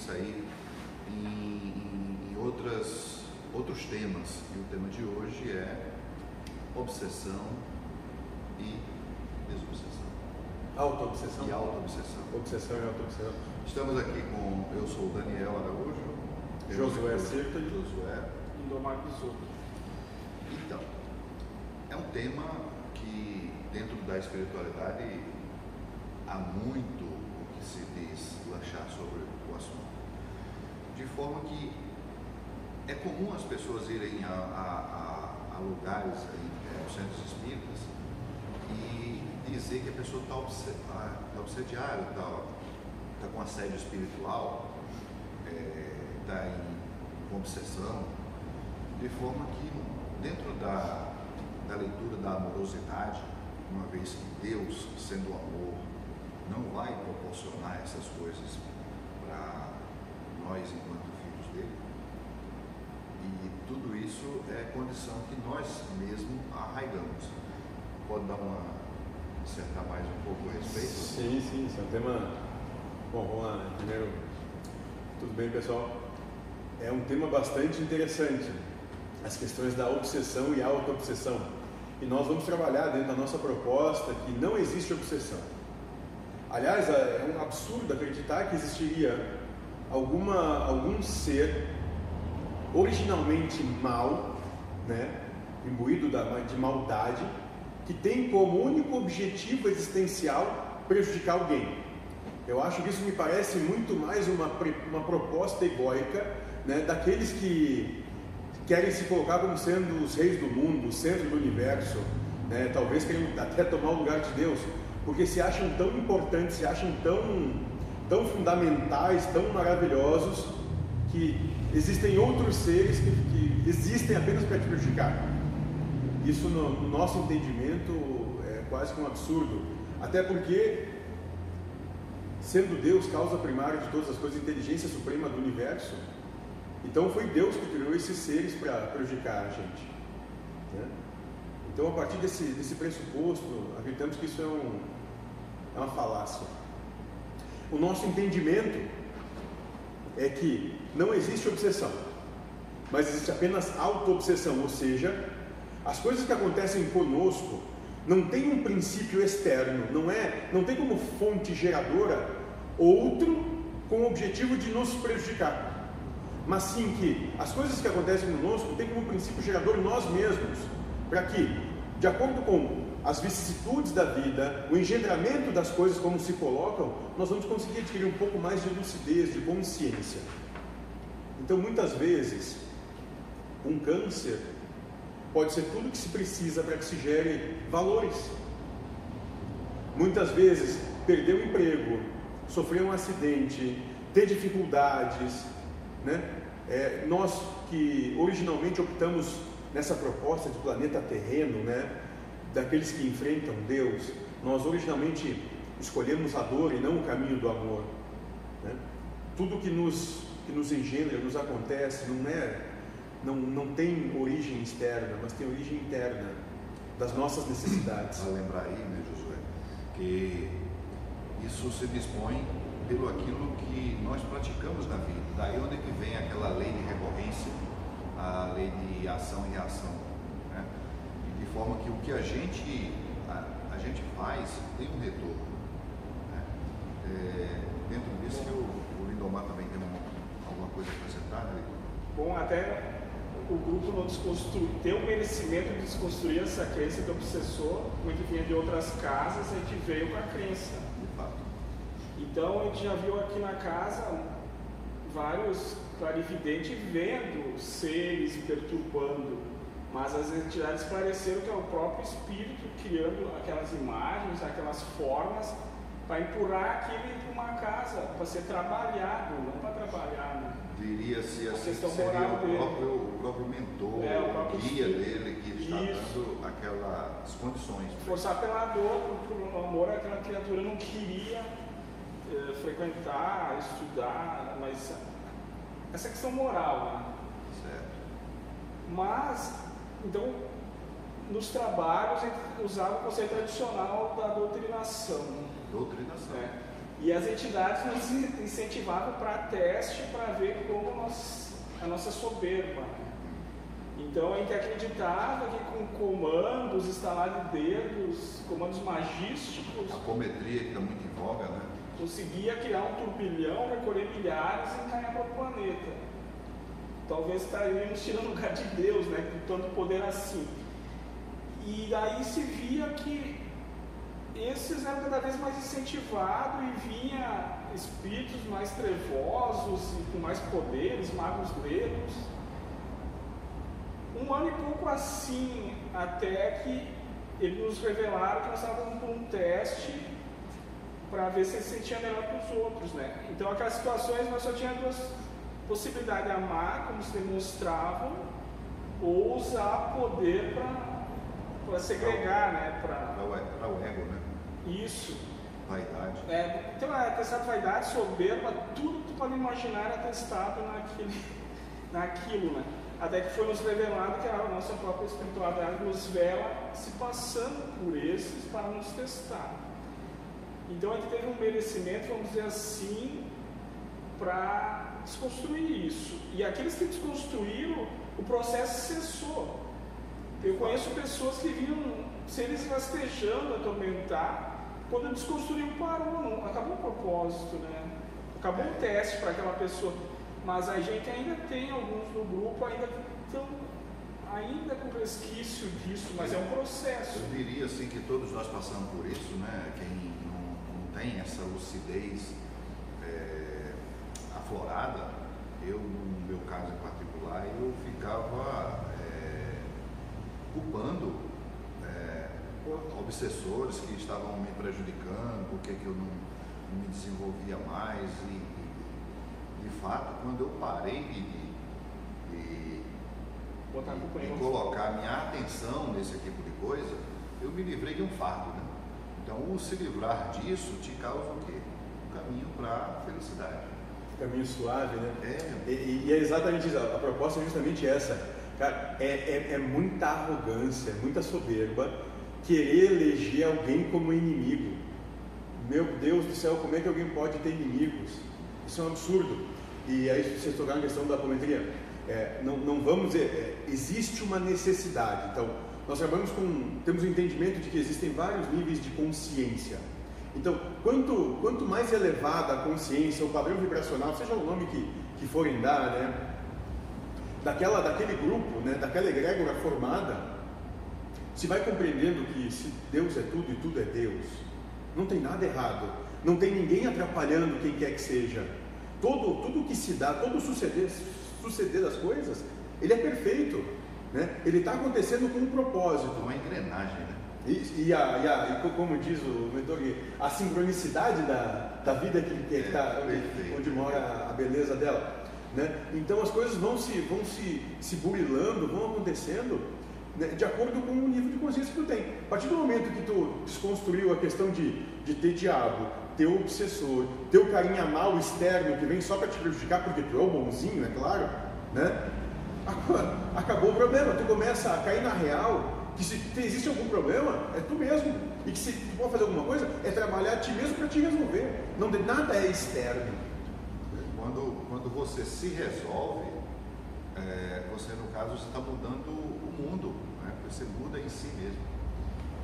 isso aí outras, outros temas. E o tema de hoje é obsessão e desobsessão. Auto-obsessão? E auto-obsessão. Obsessão e auto-obsessão. Estamos aqui com, eu sou o Daniel Araújo. Josué Circa e Josué. Indomar. Então, é um tema que dentro da espiritualidade há muito o que se diz, lanchar sobre o assunto. Forma que é comum as pessoas irem a, a, a, a lugares, em, é, centros espíritas, e dizer que a pessoa está obsediada, tá obsediada, está tá com assédio espiritual, está é, em obsessão, de forma que dentro da, da leitura da amorosidade, uma vez que Deus, sendo amor, não vai proporcionar essas coisas para nós enquanto filhos dele. E tudo isso é condição que nós mesmos arraigamos. Pode dar uma dissertar mais um pouco a respeito? Sim, sim, isso é um tema. Bom, vamos lá, né? Primeiro, tudo bem, pessoal? É um tema bastante interessante, as questões da obsessão e auto-obsessão. E nós vamos trabalhar dentro da nossa proposta que não existe obsessão. Aliás, é um absurdo acreditar que existiria alguma, algum ser originalmente mal, né, imbuído de maldade, que tem como único objetivo existencial prejudicar alguém. Eu acho que isso me parece muito mais uma, uma proposta egóica né, daqueles que querem se colocar como sendo os reis do mundo, o centro do universo, né, talvez querem até tomar o lugar de Deus porque se acham tão importantes, se acham tão, tão fundamentais, tão maravilhosos, que existem outros seres que, que existem apenas para te prejudicar. Isso, no, no nosso entendimento, é quase que um absurdo. Até porque, sendo Deus causa primária de todas as coisas, inteligência suprema do universo, então foi Deus que criou esses seres para prejudicar a gente. Né? Então, a partir desse, desse pressuposto, acreditamos que isso é, um, é uma falácia. O nosso entendimento é que não existe obsessão, mas existe apenas auto-obsessão, ou seja, as coisas que acontecem conosco não tem um princípio externo, não é, não tem como fonte geradora outro com o objetivo de nos prejudicar, mas sim que as coisas que acontecem conosco têm como princípio gerador nós mesmos para que, de acordo com as vicissitudes da vida, o engendramento das coisas como se colocam, nós vamos conseguir adquirir um pouco mais de lucidez, de consciência. Então, muitas vezes, um câncer pode ser tudo que se precisa para que se gere valores. Muitas vezes, perder o emprego, sofrer um acidente, ter dificuldades, né? É, nós que originalmente optamos nessa proposta de planeta terreno, né, daqueles que enfrentam Deus, nós originalmente escolhemos a dor e não o caminho do amor. Né? Tudo que nos, que nos engendra, nos acontece, não é, não, não tem origem externa, mas tem origem interna das nossas necessidades. Para lembrar aí, né, Josué, que isso se dispõe pelo aquilo que nós praticamos na vida. Daí onde que vem aquela lei de recorrência a lei de ação e reação. De forma que o que a gente, a, a gente faz tem um retorno. Né? É, dentro disso que o, o Lindomar também tem uma, alguma coisa a acrescentar, né? Bom, até o grupo não desconstrui, tem o merecimento de desconstruir essa crença do obsessor, muito vinha de outras casas, a gente veio com a crença. De fato. Então a gente já viu aqui na casa vários clarividente vendo seres perturbando, mas as entidades esclareceram que é o próprio espírito criando aquelas imagens, aquelas formas para empurrar aquilo para uma casa, para ser trabalhado, não para trabalhar. Né? Diria-se assim, questão seria moral o próprio, o próprio mentor, é, o próprio guia espírito. dele que está Isso. dando aquelas condições. Forçar pela dor, pelo amor, aquela criatura não queria eh, frequentar, estudar, mas essa questão moral, né? Certo. Mas, então, nos trabalhos a gente usava o conceito tradicional da doutrinação. Doutrinação. É. E as entidades nos incentivavam para teste para ver como nós, a nossa soberba. Então a gente acreditava que com comandos, instalar de dedos, comandos magísticos. A apometria que está muito em voga, né? Conseguia criar um turbilhão, recolher milhares e encaminhar para o planeta. Talvez estaríamos tirando o lugar de Deus, né? Com tanto poder assim. E daí se via que esses eram cada vez mais incentivados e vinha espíritos mais trevosos e com mais poderes, magos gregos. Um ano e pouco assim, até que eles nos revelaram que nós estávamos por um teste para ver se ele se sentia melhor que os outros, né? Então, aquelas situações nós só tínhamos duas possibilidades: amar, como se demonstravam, ou usar poder para segregar, né? Para o ego, né? Isso. Vaidade. É, então, é testado vaidade, soberba, tudo que tu pode imaginar é testado naquele, naquilo, né? Até que foi nos revelado que a nossa própria espiritualidade nos vela se passando por esses para nos testar. Então a gente teve um merecimento, vamos dizer assim, para desconstruir isso. E aqueles que desconstruíram, o processo cessou. Eu conheço pessoas que viam seres rastejando, atormentar, quando desconstruiu, parou, não, acabou o propósito, né? Acabou o teste para aquela pessoa. Mas a gente ainda tem alguns no grupo ainda estão ainda com resquício disso, mas é um processo. Eu diria assim que todos nós passamos por isso, né? Quem não, não tem essa lucidez é, aflorada, eu no meu caso em particular, eu ficava é, culpando é, obsessores que estavam me prejudicando, porque que eu não, não me desenvolvia mais e de fato, quando eu parei de, de, de, de colocar minha atenção nesse tipo de coisa, eu me livrei de um fardo. Né? Então, o se livrar disso te causa o quê? Um caminho para a felicidade. Caminho suave, né? É. E, e, é exatamente isso. A proposta é justamente essa. Cara, é, é, é muita arrogância, muita soberba querer eleger alguém como inimigo. Meu Deus do céu, como é que alguém pode ter inimigos? Isso é um absurdo. E aí vocês tocaram na questão da apometria. É, não, não vamos dizer, é, existe uma necessidade. Então, nós trabalhamos com, temos o um entendimento de que existem vários níveis de consciência. Então, quanto, quanto mais elevada a consciência, o padrão vibracional, seja o nome que, que forem dar, né, daquela, daquele grupo, né, daquela egrégora formada, se vai compreendendo que se Deus é tudo e tudo é Deus, não tem nada errado, não tem ninguém atrapalhando quem quer que seja todo, tudo que se dá, todo suceder, suceder das coisas, ele é perfeito. Né? Ele está acontecendo com um propósito. Uma engrenagem, né? E, e, a, e, a, e como diz o mentor, a sincronicidade da, da vida que está é, onde, onde, mora a beleza dela. Né? Então as coisas vão se, vão se, se burilando, vão acontecendo né, de acordo com o nível de consciência que tu tem. A partir do momento que tu desconstruiu a questão de, de ter diabo, teu obsessor, teu carinha mal externo que vem só para te prejudicar porque tu é o bonzinho, é claro, né? Acabou o problema, tu começa a cair na real que se existe algum problema, é tu mesmo. E que se tu pode fazer alguma coisa, é trabalhar a ti mesmo para te resolver. Não nada é externo. Quando, quando você se resolve, é, você no caso está mudando o mundo, né? você muda em si mesmo.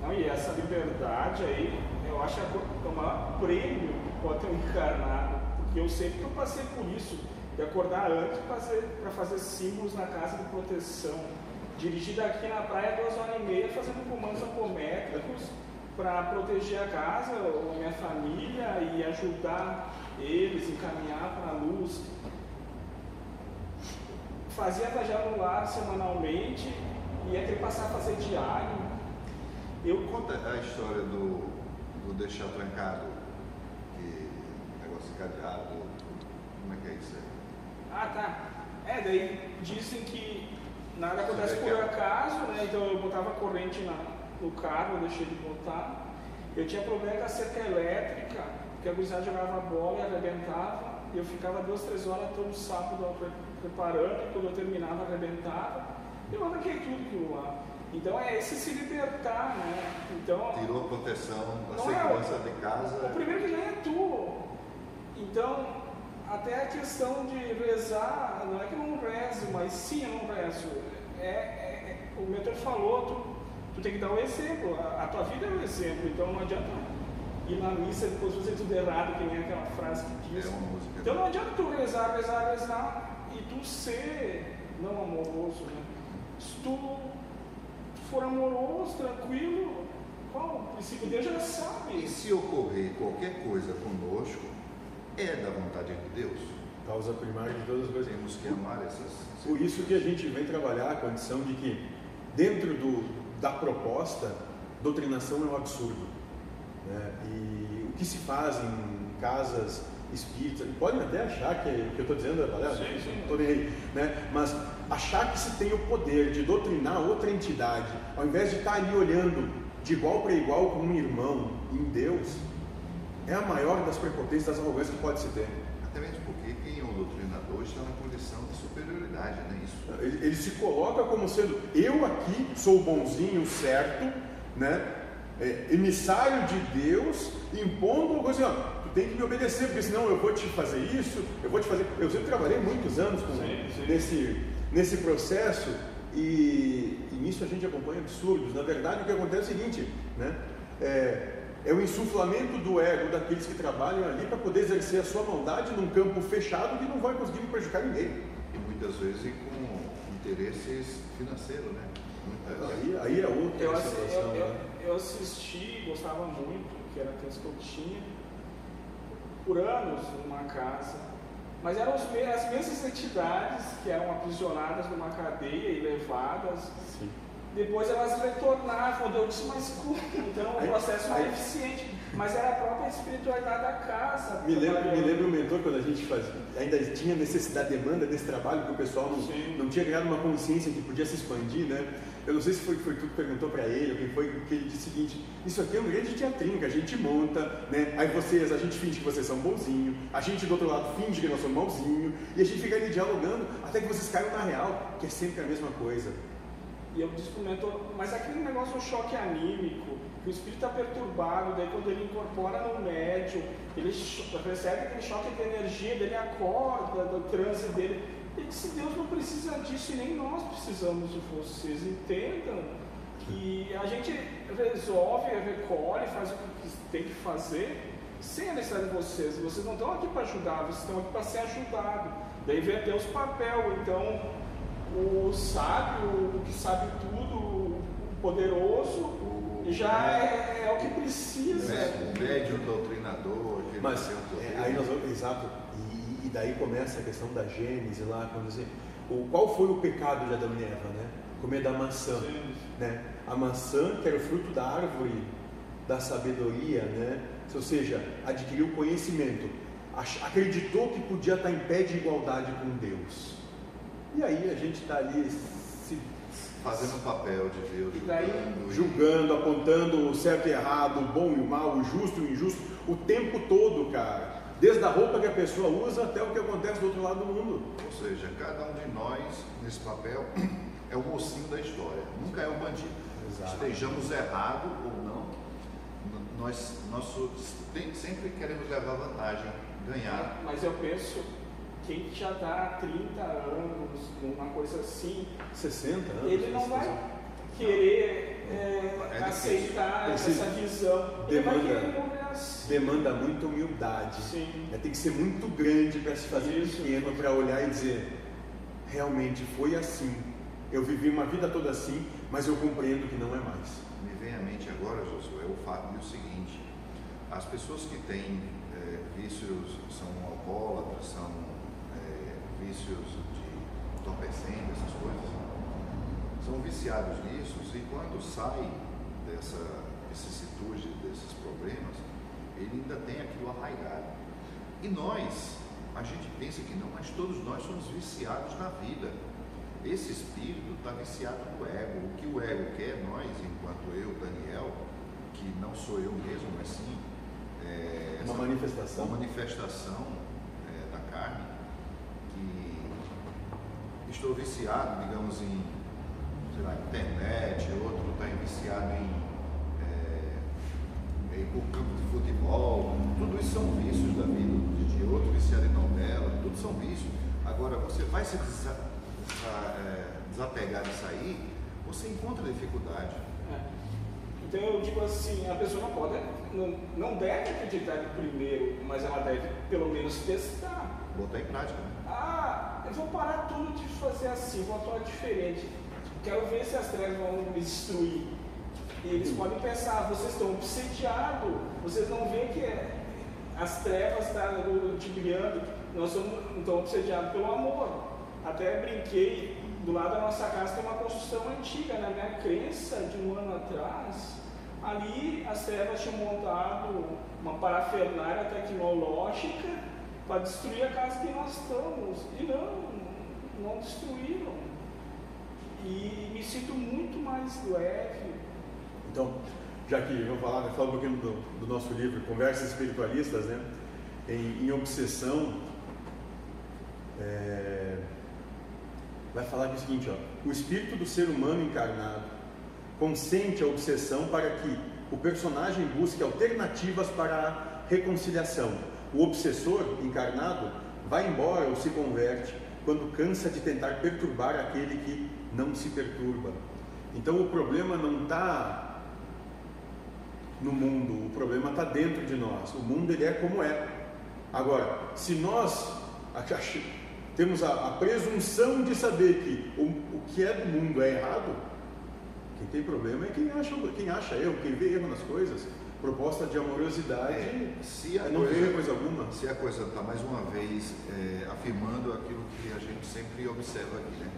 Não, e essa liberdade aí, eu acho que é o maior prêmio que pode ter um encarnado, porque eu sei que eu passei por isso, de acordar antes para fazer, fazer símbolos na casa de proteção, dirigir daqui na praia duas horas e meia fazendo comandos apométricos para proteger a casa, ou a minha família e ajudar eles, encaminhar para a luz. Fazia viajar no lar semanalmente, ia ter que passar a fazer diário, eu conto a história do, do deixar trancado, que negócio cadeado, como é que é isso aí? Ah, tá. É, daí dizem que nada acontece por é? acaso, né? Então eu botava corrente na, no carro, eu deixei de botar. Eu tinha problema com a cerca elétrica, porque a gurizada jogava bola e arrebentava. E eu ficava duas, três horas todo sábado preparando, e quando eu terminava arrebentava. Eu arranquei tudo aquilo lá. Então é esse se libertar, né? Então, Tirou proteção, a é segurança de casa. o primeiro que ganha é tu. Então, até a questão de rezar, não é que eu não rezo, mas sim eu não rezo. É, é- é- o mentor falou, tu, tu tem que dar o exemplo, a, a tua vida é o exemplo, então não adianta ir na missa e depois fazer tudo errado, que nem aquela frase que diz. É. Então não adianta tu rezar, rezar, rezar e tu ser não amoroso, né? Se tu for amoroso, tranquilo, qual o princípio? Deus já sabe. E se ocorrer qualquer coisa conosco, é da vontade de Deus. Causa primária de todas as coisas. Temos que amar essas. Por isso que a gente vem trabalhar a condição de que, dentro do, da proposta, doutrinação é um absurdo. né? E o que se faz em casas espíritas, podem até achar que o que eu estou dizendo é Sim, sim. não estou nem aí, né? mas achar que se tem o poder de doutrinar outra entidade, ao invés de estar ali olhando de igual para igual com um irmão em Deus, é a maior das prepotências, das arrogâncias que pode se ter. Até mesmo porque quem é o doutrinador está na condição de superioridade, né? Isso. Ele, ele se coloca como sendo eu aqui sou o bonzinho, o certo, né? É, emissário de Deus, impondo uma coisa assim, ó, tu tem que me obedecer, porque senão eu vou te fazer isso, eu vou te fazer. Eu sempre trabalhei muitos anos com, Sim, sim. Nesse, nesse processo e, e nisso a gente acompanha absurdos. Na verdade, o que acontece é o seguinte, né? É, é o insuflamento do ego daqueles que trabalham ali para poder exercer a sua maldade num campo fechado que não vai conseguir prejudicar ninguém. E muitas vezes com interesses financeiros, né? Muitas Aí, aí é outra Eu, situação. eu, eu, né? eu assisti, gostava muito, que era a que eu tinha, por anos numa casa, mas eram as mesmas entidades que eram aprisionadas numa cadeia e levadas. Sim. Depois elas retornavam, eu disse, mas como? Então o processo não é eficiente. Mas era a própria espiritualidade da casa. Me lembro, me lembro o mentor quando a gente fazia, ainda tinha necessidade, demanda desse trabalho, que o pessoal não, não tinha criado uma consciência que podia se expandir, né? Eu não sei se foi, foi tu que perguntou para ele, ou quem foi, que ele disse o seguinte, isso aqui é um grande teatrinho que a gente monta, né? Aí vocês, a gente finge que vocês são bonzinhos, a gente do outro lado finge que nós somos malzinho, e a gente fica ali dialogando até que vocês caiam na real, que é sempre a mesma coisa. E eu mentor, mas aquele negócio é um choque anímico, o espírito está perturbado, daí quando ele incorpora no médium, ele recebe aquele choque de energia, daí ele acorda do transe dele. Ele disse, Deus não precisa disso e nem nós precisamos de vocês. Entendam que a gente resolve, recolhe, faz o que tem que fazer, sem a necessidade de vocês. Vocês não estão aqui para ajudar, vocês estão aqui para ser ajudados. Daí vem Deus papel, então o sábio, o que sabe tudo, o poderoso, O- já é, é o que precisa. O médium doutrinador, Mas que poder. é, aí nós vamos, exato, e, e daí começa a questão da Gênese lá, quando dizer, o, qual foi o pecado de Adão e Eva, né? Comer da maçã, Sim. né? A maçã que era o fruto da árvore da sabedoria, né? Ou seja, adquiriu conhecimento, acreditou que podia estar em pé de igualdade com Deus. E aí a gente está ali se Fazendo o papel de Deus, E daí- julgando, julgando, apontando o certo e errado, o bom e o mal, o justo e o injusto, o tempo todo, cara. Desde a roupa que a pessoa usa até o que acontece do outro lado do mundo. Ou seja, cada um de nós, nesse papel, é o mocinho da história, nunca é o bandido. Exato. Estejamos errados ou não, nós, nós so- tem- sempre queremos levar vantagem, ganhar. Mas eu penso, quem já dá 30 anos, uma coisa assim, 60 anos. ele não vai querer é, É aceitar essa visão. Ele vai demanda- querer morrer assim. Demanda muita humildade. Sim. É, tem que ser muito grande para se fazer Isso. pequeno, para olhar e dizer: realmente foi assim. Eu vivi uma vida toda assim, mas eu compreendo que não é mais. Me vem à mente agora, Josué, o fato de o seguinte: as pessoas que têm eh, vícios, são alcoólatras, são vícios de entorpecente, essas coisas, são viciados nisso e quando sai dessa vicissitude, desses problemas, ele ainda tem aquilo arraigado. E nós, a gente pensa que não, mas todos nós somos viciados na vida. Esse espírito está viciado no ego. O que o ego quer, nós, enquanto eu, Daniel, que não sou eu mesmo, mas sim é, Uma manifestação. uma manifestação é, da carne, estou viciado, digamos, em sei lá, internet, outro está viciado em, é, em campo de futebol, tudo isso são vícios da vida de outro viciado em novela, tudo são vícios. Agora, você vai se é, desapegar disso aí, você encontra dificuldade. É. Então eu digo assim, a pessoa não pode, não, não deve acreditar de primeiro, mas ela deve pelo menos testar. Botar em prática. Eu vou parar tudo de fazer assim, vou atuar diferente. Quero ver se as trevas vão me destruir. E eles hum. podem pensar, vocês estão obsediados, vocês não veem que as trevas estão tá ludibriando, nós somos então obsediados pelo amor. Até brinquei, do lado da nossa casa tem uma construção antiga, na minha crença de um ano atrás, ali as trevas tinham montado uma parafernália tecnológica para destruir a casa que nós estamos. E não, não destruíram. E me sinto muito mais leve. Então, já que vamos falar, falar um pouquinho do, do nosso livro, Conversas Espiritualistas, né? Em, em obsessão, é, vai falar é o seguinte, ó, o espírito do ser humano encarnado consente a obsessão para que o personagem busque alternativas para a reconciliação. O obsessor encarnado vai embora ou se converte quando cansa de tentar perturbar aquele que não se perturba. Então o problema não está no mundo, o problema está dentro de nós. O mundo ele é como é. Agora, se nós temos a, a presunção de saber que o, o, que é do mundo é errado, quem tem problema é quem acha, quem acha erro, quem vê erro nas coisas. Proposta de amorosidade é, se a não coisa, coisa alguma. Se a coisa está mais uma vez é, afirmando aquilo que a gente sempre observa aqui, né?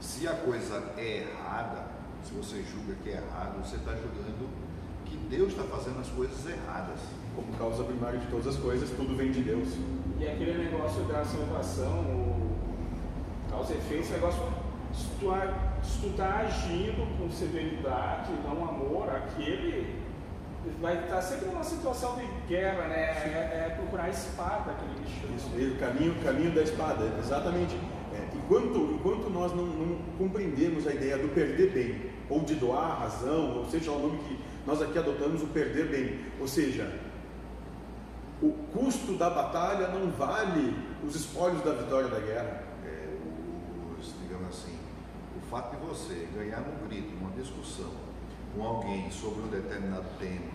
Se a coisa é errada, se você julga que é errado, você está julgando que Deus está fazendo as coisas erradas. Como causa primária de todas as coisas, tudo vem de Deus. E aquele negócio da salvação, o causa e efeito, esse negócio, se tu está agindo com severidade, não amor, aquele vai estar tá sempre numa situação de guerra, né? É, é procurar a espada, aquele bicho. Isso, o caminho, caminho da espada, exatamente. É, enquanto, enquanto nós não, não compreendemos a ideia do perder bem, ou de doar a razão, ou seja, o nome que nós aqui adotamos o perder bem, ou seja, o custo da batalha não vale os espólios da vitória da guerra. É, os, digamos assim, o fato de você ganhar um grito, uma discussão com alguém sobre um determinado tema,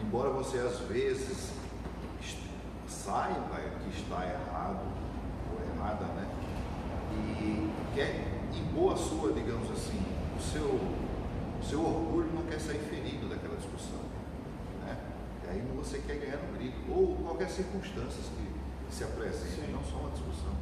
embora você às vezes saiba que está errado ou errada, né? E quer impor a sua, digamos assim, o seu, o seu orgulho não quer sair ferido daquela discussão. Né? E aí você quer ganhar no grito, ou qualquer circunstância que se apresente, não só uma discussão.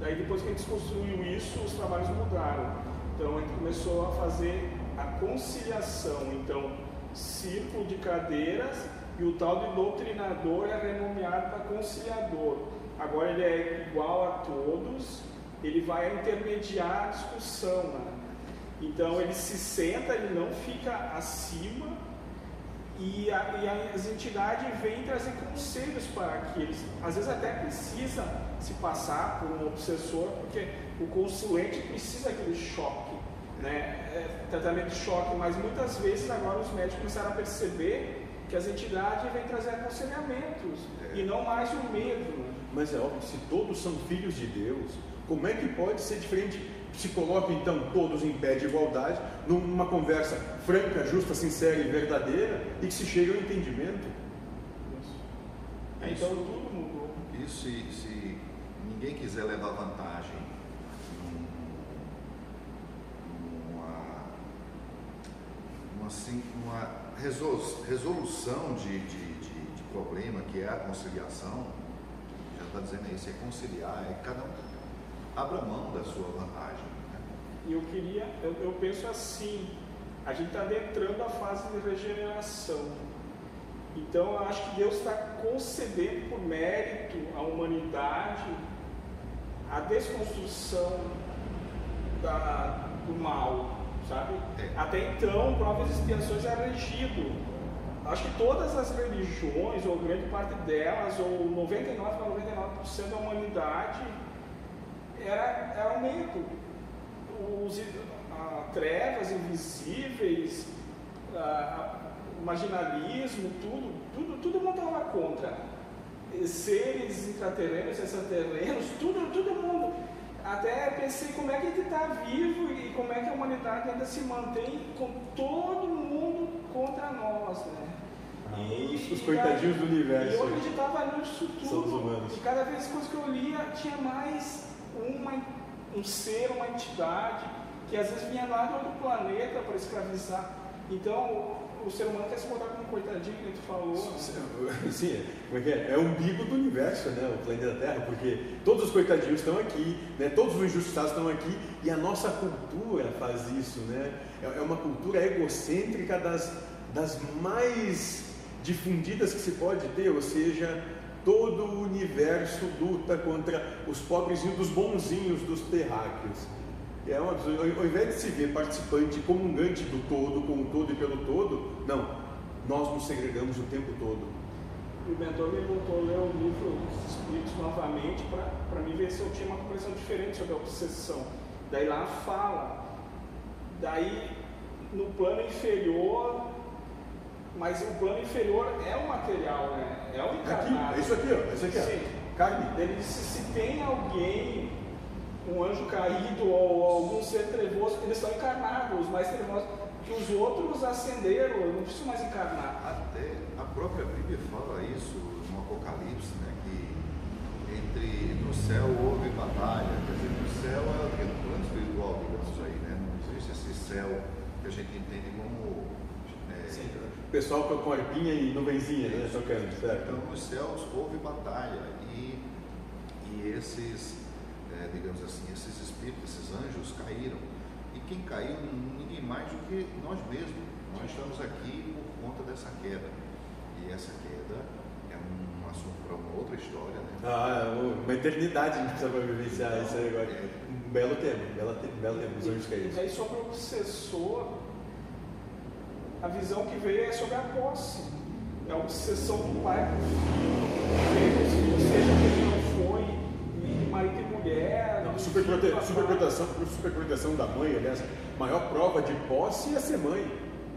Daí depois que a gente construiu isso, os trabalhos mudaram. Então a gente começou a fazer a conciliação. Então, círculo de cadeiras e o tal de doutrinador é renomeado para conciliador. Agora ele é igual a todos, ele vai intermediar a discussão. Né? Então ele se senta, ele não fica acima e, a, e as entidades vêm trazer conselhos para aqueles. Às vezes até precisa se passar por um obsessor, porque o consulente precisa daquele choque, né? É, tratamento de choque, mas muitas vezes agora os médicos começaram a perceber que as entidades vêm trazer aconselhamentos é. e não mais o medo. Mas é óbvio, se todos são filhos de Deus, como é que pode ser diferente? Se coloca então todos em pé de igualdade, numa conversa franca, justa, sincera e verdadeira, e que se chegue ao entendimento. É, então tudo mudou. Isso se, se ninguém quiser levar vantagem numa, numa, assim, uma resolução de, de, de, de problema que é a conciliação, já está dizendo isso, é conciliar, é cada um abra mão da sua vantagem. Né? E eu queria, eu, eu penso assim, a gente está adentrando a fase de regeneração. Então eu acho que Deus está concedendo por mérito à humanidade a desconstrução da, do mal, sabe? É. Até então, provas e expiações era regido. Acho que todas as religiões, ou grande parte delas, ou 99,99% da humanidade, era, era o medo. Os, a trevas invisíveis, a, a, marginalismo, tudo, tudo, todo mundo estava contra. Seres intraterrenos, extraterrenos, tudo, todo mundo. Até pensei como é que ele está vivo e como é que a humanidade ainda se mantém com todo mundo contra nós, né? Ah, e, os, os coitadinhos do universo. E eu acreditava nisso tudo. São os humanos. E cada vez que eu lia, tinha mais uma, um ser, uma entidade, que às vezes vinha lá do outro planeta para escravizar. Então, o ser humano quer se um coitadinho que tu falou. Sim, como é que é? É o umbigo do universo, né? O planeta Terra, porque todos os coitadinhos estão aqui, né? todos os injustiçados estão aqui, e a nossa cultura faz isso, né? É, é uma cultura egocêntrica das, das mais difundidas que se pode ter, ou seja, todo o universo luta contra os pobrezinhos dos bonzinhos dos terráqueos. É uma, ao invés de se ver participante comungante do todo, com o todo e pelo todo, não, nós nos segregamos o tempo todo. O mentor me voltou a ler o livro dos Espíritos novamente para me ver se eu tinha uma compreensão diferente sobre a obsessão. Daí lá fala, daí no plano inferior mas o plano inferior é o material, né? É o encarnado. Aqui, é isso aqui, ó. Isso aqui, Sim. Carne. Ele disse, se tem alguém, um anjo caído ou algum ser trevoso, eles estão encarnados, os mais trevosos, que os outros ascenderam, eu não preciso mais encarnar. Até a própria Bíblia fala isso no Apocalipse, né? Que entre no céu houve batalha, quer dizer, no céu é o plano espiritual, digamos aí, né? Não existe esse céu que a gente entende como pessoal com, com arpinha e nuvenzinha, né? Tocando, certo? Então, nos céus houve batalha e, e esses, é, digamos assim, esses espíritos, esses anjos caíram. E quem caiu, ninguém mais do que nós mesmos. Nós estamos aqui por conta dessa queda. E essa queda é um assunto para uma outra história, né? Ah, é uma eternidade a gente precisa vivenciar isso aí agora. É. Um belo tema, um belo, belo tema, os anjos caídos. E aí sobre o obsessor, a visão que veio é sobre a posse. É a obsessão do pai com o filho. Seja que ele superprote superproteção, da mãe, aliás, maior prova de posse é ser mãe.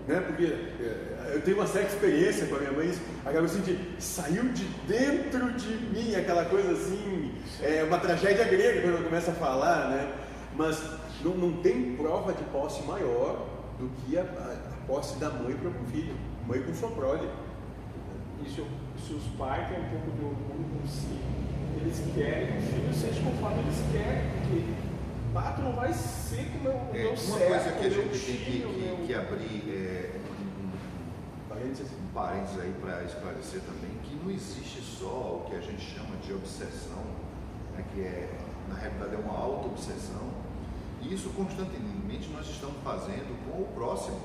Né? Porque é, eu tenho uma certa experiência com a minha mãe, acaba assim saiu de dentro de mim aquela coisa assim, é uma tragédia grega quando começa a falar, né? Mas não, não tem prova de posse maior do que a, posse da mãe para o filho, mãe com sua prole. Se, se, os pais têm um pouco de orgulho com si, eles querem que o filho seja conforme eles querem, porque pato não vai ser como eu, é, meu Uma certo, coisa que a gente tem que, que, que, abrir é, um, parênteses, aí para esclarecer também, que não existe só o que a gente chama de obsessão, né, que é, na realidade é uma auto-obsessão, e isso constantemente nós estamos fazendo com o próximo.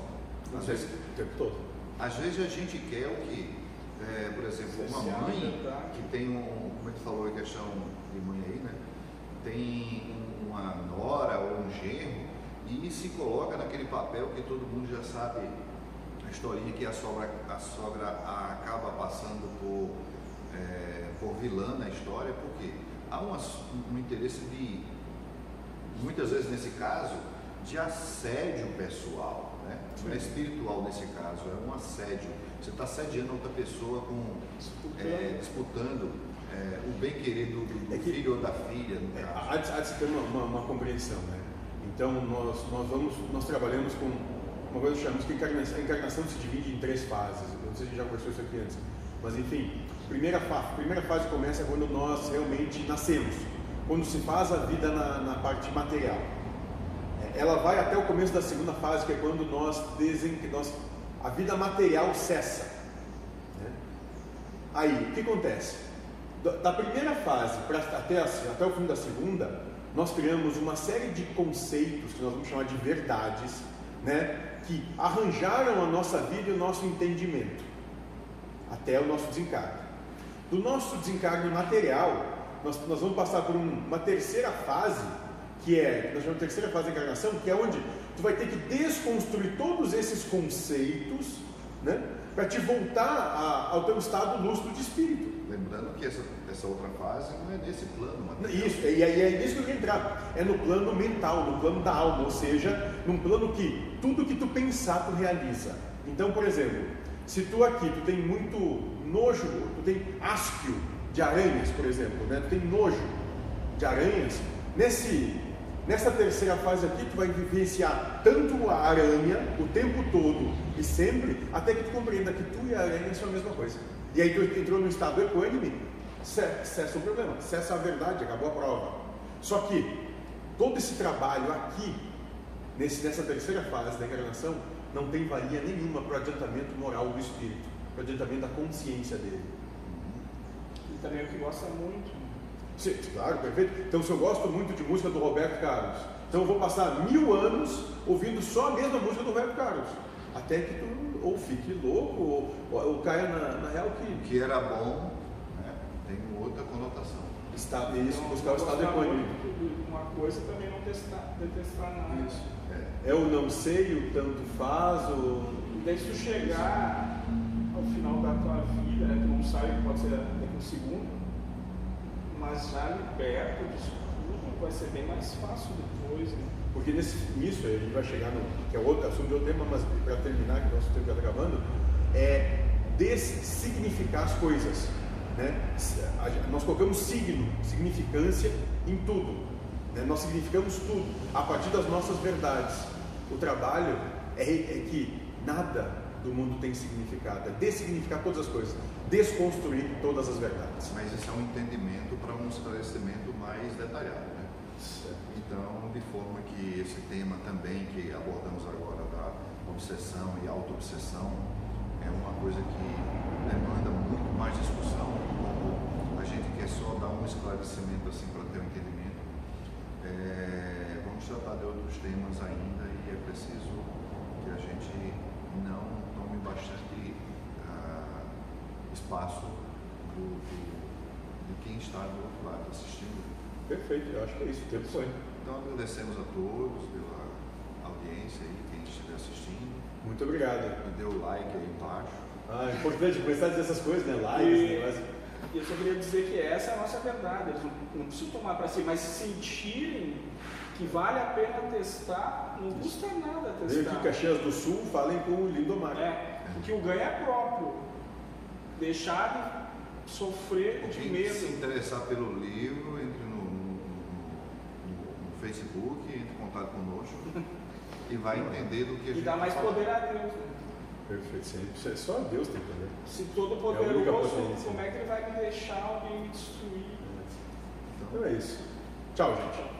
Às vezes, o tempo todo. Às vezes a gente quer o que? É, por exemplo, uma mãe que tem um, falou a questão de mãe aí, né? Tem uma nora ou um genro e se coloca naquele papel que todo mundo já sabe a historinha que a sogra, a sogra acaba passando por, é, por vilã na história, porque há uma, um interesse de, muitas vezes nesse caso, de assédio pessoal. Né? Não é espiritual nesse caso, é um assédio. Você está assediando outra pessoa com, disputando, é, disputando é, o bem querer do, do é que, filho ou da filha. É, há, de, de ter uma, uma, uma, compreensão. Né? Então nós, nós, vamos, nós trabalhamos com uma coisa que chamamos que a encarnação, a encarnação se divide em três fases. Eu não sei se já conversou isso aqui antes. Mas enfim, primeira fase, primeira fase começa quando nós realmente nascemos, quando se faz a vida na, na parte material ela vai até o começo da segunda fase, que é quando nós, desen... nós a vida material cessa. Né? Aí, o que acontece? Da primeira fase para até, até o fim da segunda, nós criamos uma série de conceitos que nós vamos chamar de verdades, né? que arranjaram a nossa vida e o nosso entendimento até o nosso desencarne. Do nosso desencarne material, nós, nós vamos passar por um, uma terceira fase que é, nós chamamos de terceira fase da encarnação, que é onde tu vai ter que desconstruir todos esses conceitos, né? para te voltar a, ao teu estado lúcido de espírito. Lembrando que essa, essa outra fase não é nesse plano material. Isso, e é, é nisso que eu quero entrar. É no plano mental, no plano da alma, ou seja, num plano que tudo que tu pensar tu realiza. Então, por exemplo, se tu aqui tu tem muito nojo, tu tem asquio de aranhas, por exemplo, né? tu tem nojo de aranhas, nesse Nessa terceira fase aqui, tu vai vivenciar tanto a aranha o tempo todo e sempre, até que tu compreenda que tu e a aranha são a mesma coisa. E aí tu entrou no estado equânime, cessa o problema, cessa a verdade, acabou a prova. Só que todo esse trabalho aqui, nesse, nessa terceira fase da encarnação, não tem varia nenhuma para o adiantamento moral do espírito, para o adiantamento da consciência dele. E também é o que gosta muito Sim, claro, perfeito. Então, se eu gosto muito de música do Roberto Carlos, então eu vou passar mil anos ouvindo só a mesma música do Roberto Carlos. Até que tu ou fique louco, ou, ou, caia na, na real que. Que era bom, né? tem outra conotação. Está, isso, então, buscar o estado equânime. Uma coisa também não testar, detestar nada. Isso. É. é o não sei, o tanto faz, o. Daí se chegar ao final da tua vida, né, tu não sabe, pode ser daqui um segundo, mas já liberto disso tudo vai ser bem mais fácil depois. Né? Porque nesse, nisso a gente vai chegar no. que é outro assunto de outro tema, mas para terminar, que o nosso tempo está acabando, é dessignificar as coisas. Né? Nós colocamos signo, significância em tudo. Né? Nós significamos tudo a partir das nossas verdades. O trabalho é, é que nada do mundo tem significado, é dessignificar todas as coisas desconstruir todas as verdades. Mas isso é um entendimento para um esclarecimento mais detalhado. Né? Então, de forma que esse tema também que abordamos agora da obsessão e auto-obsessão é uma coisa que demanda muito mais discussão. Como a gente quer só dar um esclarecimento assim para ter um entendimento. É, vamos tratar de outros temas ainda e é preciso que a gente não tome bastante espaço do, do, de quem está do outro lado assistindo. Perfeito, eu acho que é isso, o tempo foi. Então agradecemos a todos pela audiência e quem estiver assistindo. Muito obrigado. E dê o like aí embaixo. Ah, é importante começar a dizer essas coisas, né? Likes, e... negócio. Eu só queria dizer que essa é a nossa verdade. Eles não, não precisam tomar para si, mas se sentirem que vale a pena testar, não custa nada testar. Veio aqui Caxias do Sul, falem com o Lindomar. É, porque o ganho é próprio deixar de sofrer de medo. se interessar pelo livro, entre no, no, no, no Facebook, entre em contato conosco e vai entender do que a gente E dá mais poder a Deus. Né? Perfeito, só Deus tem poder. Se todo é poderoso, é como é que ele vai me deixar alguém me destruir? Então é isso. Tchau, gente.